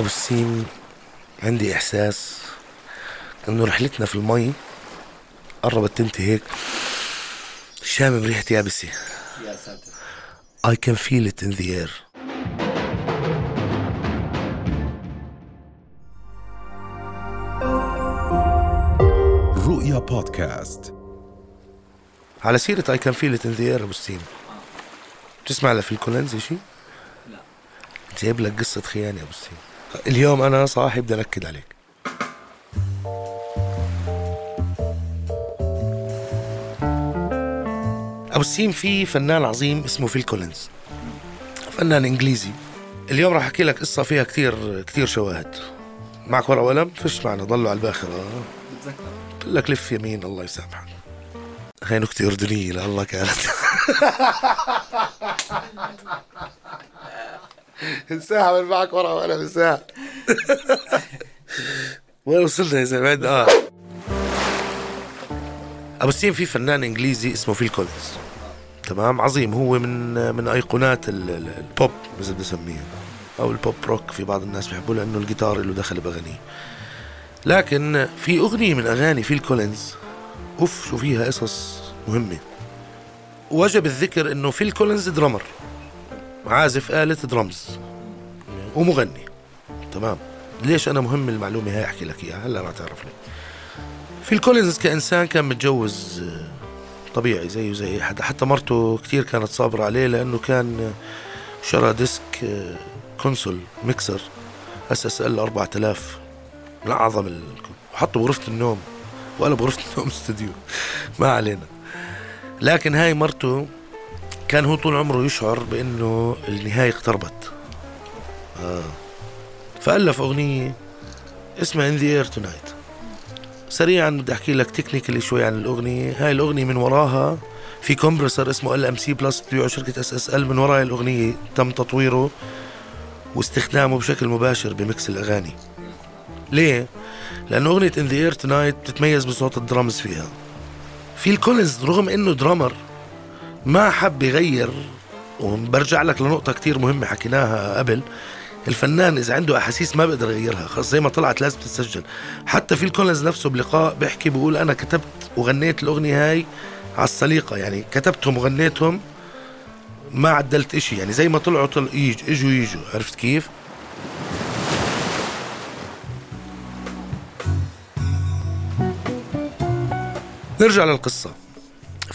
أبو السيم عندي إحساس إنه رحلتنا في المي قربت تنتهي هيك. شامم ريحة يابسة يا ساتر. I can feel it in the air. رؤيا بودكاست. على سيرة I can feel it in the air أبو السيم بتسمع لفيل كولينز شيء؟ لا. جايب لك قصة خيانة يا أبو السيم اليوم أنا صاحي بدي أنكد عليك. أبو السيم في فنان عظيم اسمه فيل كولينز. فنان إنجليزي. اليوم راح أحكي لك قصة فيها كتير كتير شواهد. معك ورقة وقلم فش معنا ضلوا على الباخرة. بتذكر. لك لف يمين الله يسامحك. هي نكتة أردنية لله كانت. انساها من معك ورقة وقلم انساها وين وصلنا يا زلمة آه. أبو السين في فنان إنجليزي اسمه فيل كولينز. تمام؟ عظيم. هو من من أيقونات ال- ال- البوب إذا بدي اسميه أو ال pop rock في بعض الناس بيحبوا لأنه الجيتار له دخل باغانيه لكن في أغنية من أغاني فيل كولينز أوف، شو فيها قصص مهمة. وجب الذكر إنه فيل كولينز drummer عازف آلة درمز ومغني. تمام. ليش أنا مهم المعلومة هاي أحكي لك إياها؟ هلا رح تعرف ليه فيل كولينز كإنسان كان متجوز آه، طبيعي زيه زي اي حدا. حتى مرته كثير كانت صابرة عليه لأنه كان آه، شرى ديسك آه، console mixer SSL 4000 من أعظم ال... وحطه بغرفة النوم. ولا بغرفة النوم استوديو. ما علينا. لكن هاي مرته كان هو طول عمره يشعر بأنه النهاية اقتربت. آه. فألف أغنية اسمها In the Air Tonight سريعا بدي أحكي لك technically شوي عن الأغنية. هاي الأغنية من وراها في compressor اسمه ال ام سي بلس بتبيعه شركة SSL من وراء الأغنية تم تطويره واستخدامه بشكل مباشر ب mix الأغاني. ليه؟ لأنه أغنية In the Air Tonight بتتميز بصوت الدرامز فيها. فيل كولينز رغم إنه drummer ما حب يغير وبرجع لك لنقطة كتير مهمة حكيناها قبل. الفنان إذا عنده أحاسيس ما بيقدر يغيرها خلص زي ما طلعت لازم تتسجل. حتى فيل كولينز نفسه بلقاء بيحكي بيقول أنا كتبت وغنيت الأغنية هاي على السليقة يعني كتبتهم وغنيتهم ما عدلت إشي. يعني زي ما طلعوا طل يج إجوا يجوا. عرفت كيف؟ نرجع للقصة.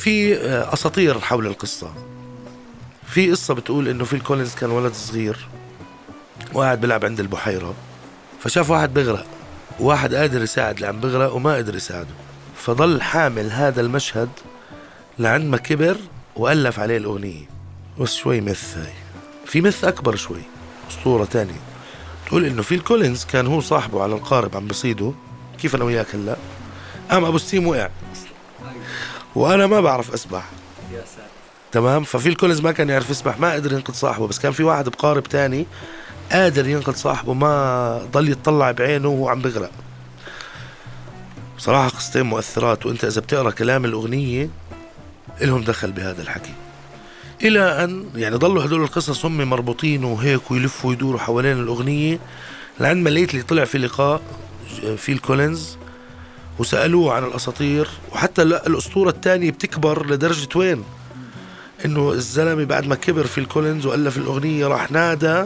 في آه، أساطير حول القصة. في قصة بتقول إنه فيل كولينز كان ولد صغير وقاعد بيلعب عند البحيرة فشاف واحد بيغرق واحد قادر يساعد اللي عم بيغرق وما قدر يساعده. فضل حامل هذا المشهد لعند ما كبر وألف عليه الأغنية. بس شوي myth هاي. في myth أكبر شوي أسطورة تانية. تقول إنه فيل كولينز كان هو صاحبه على القارب عم بصيدوا كيف أنا وياك هلأ؟ قام أبو السيم وقع. وأنا ما بعرف أسبح. يا ساتر. تمام؟ ففيل كولينز ما كان يعرف يسبح ما قدر ينقذ صاحبه. بس كان في واحد بقارب تاني قادر ينقذ صاحبه ما ضل يطلع بعينه وهو عم بغرق. بصراحة قصتين مؤثرات وأنت إذا بتقرأ كلام الأغنية الهم دخل بهذا الحكي. إلى أن يعني ضلوا هدول القصص هم مربوطين وهيك ويلفوا ويدوروا حوالين الأغنية لعند ما لقيت اللي طلع في لقاء فيل كولينز. وسألوه عن الأساطير وحتى الأسطورة الثانية بتكبر لدرجة وين؟ إنه الزلمة بعد ما كبر فيل كولينز وألف الأغنية راح نادى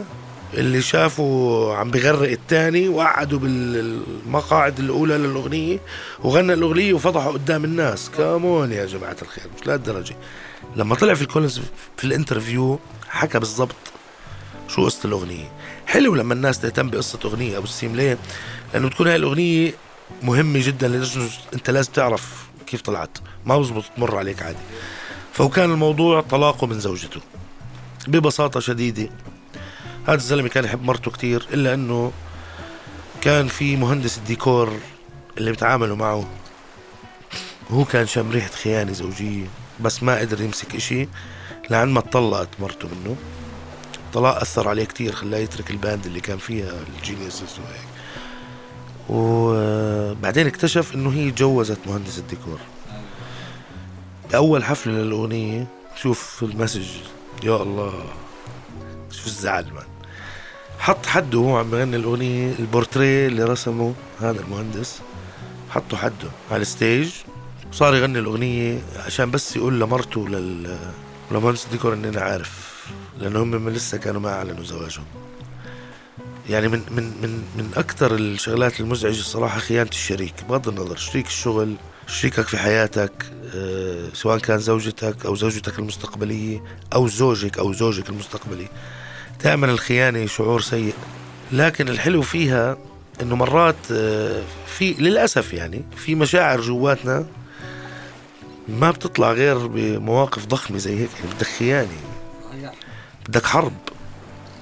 اللي شافوا عم بغرق الثاني وقعدوا بالمقاعد الأولى للأغنية وغنى الأغنية وفضحوا قدام الناس. come on يا جماعة الخير مش لهالدرجة لما طلع فيل كولينز في ال interview حكى بالضبط شو قصة الأغنية. حلو لما الناس تهتم بقصة أغنية أبو السيم ليه؟ لأنه تكون هاي الأغنية مهمة جدا لدرجة أنت لازم تعرف كيف طلعت. ما بزبط تمر عليك عادي. فكان الموضوع طلاقه من زوجته. ببساطة شديدة هذا الزلمة كان يحب مرته كتير إلا أنه كان في مهندس الديكور اللي بيتعاملوا معه. هو كان شام ريحة خيانة زوجية بس ما قدر يمسك إشي لعند ما اتطلقت مرته منه. طلاق أثر عليه كتير خلاه يترك ال band اللي كان فيها ال Genesis وهيك. وبعدين اكتشف إنه هي تجوزت مهندس الديكور. بأول حفلة للأغنية شوف ال message يا الله شوف الزعل مان حط حده وهو عم بغني الأغنية البورتريه اللي رسمه هذا المهندس حطه حده على ال stage وصار يغني الأغنية عشان بس يقول لمرته لل لمهندس الديكور إني أنا عارف لأنه هم من لسه كانوا ما أعلنوا زواجهم. يعني من من من من أكثر الشغلات المزعجة الصراحة خيانة الشريك. بغض النظر شريك الشغل شريكك في حياتك آه، سواء كان زوجتك أو زوجتك المستقبلية أو زوجك أو زوجك المستقبلي. دائما الخيانة شعور سيء. لكن الحلو فيها إنه مرات آه، في للأسف يعني في مشاعر جواتنا ما بتطلع غير بمواقف ضخمة زي هيك. يعني بدك خيانة بدك حرب.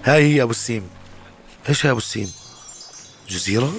هاي هي أبو السيم. إيش يا أبو السيم جزيرة؟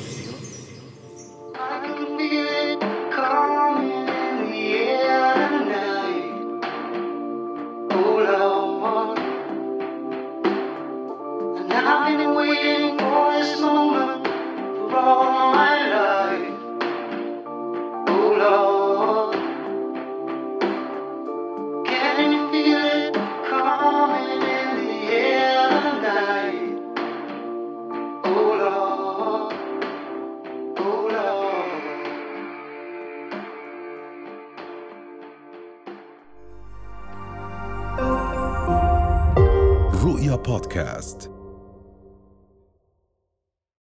رؤيا بودكاست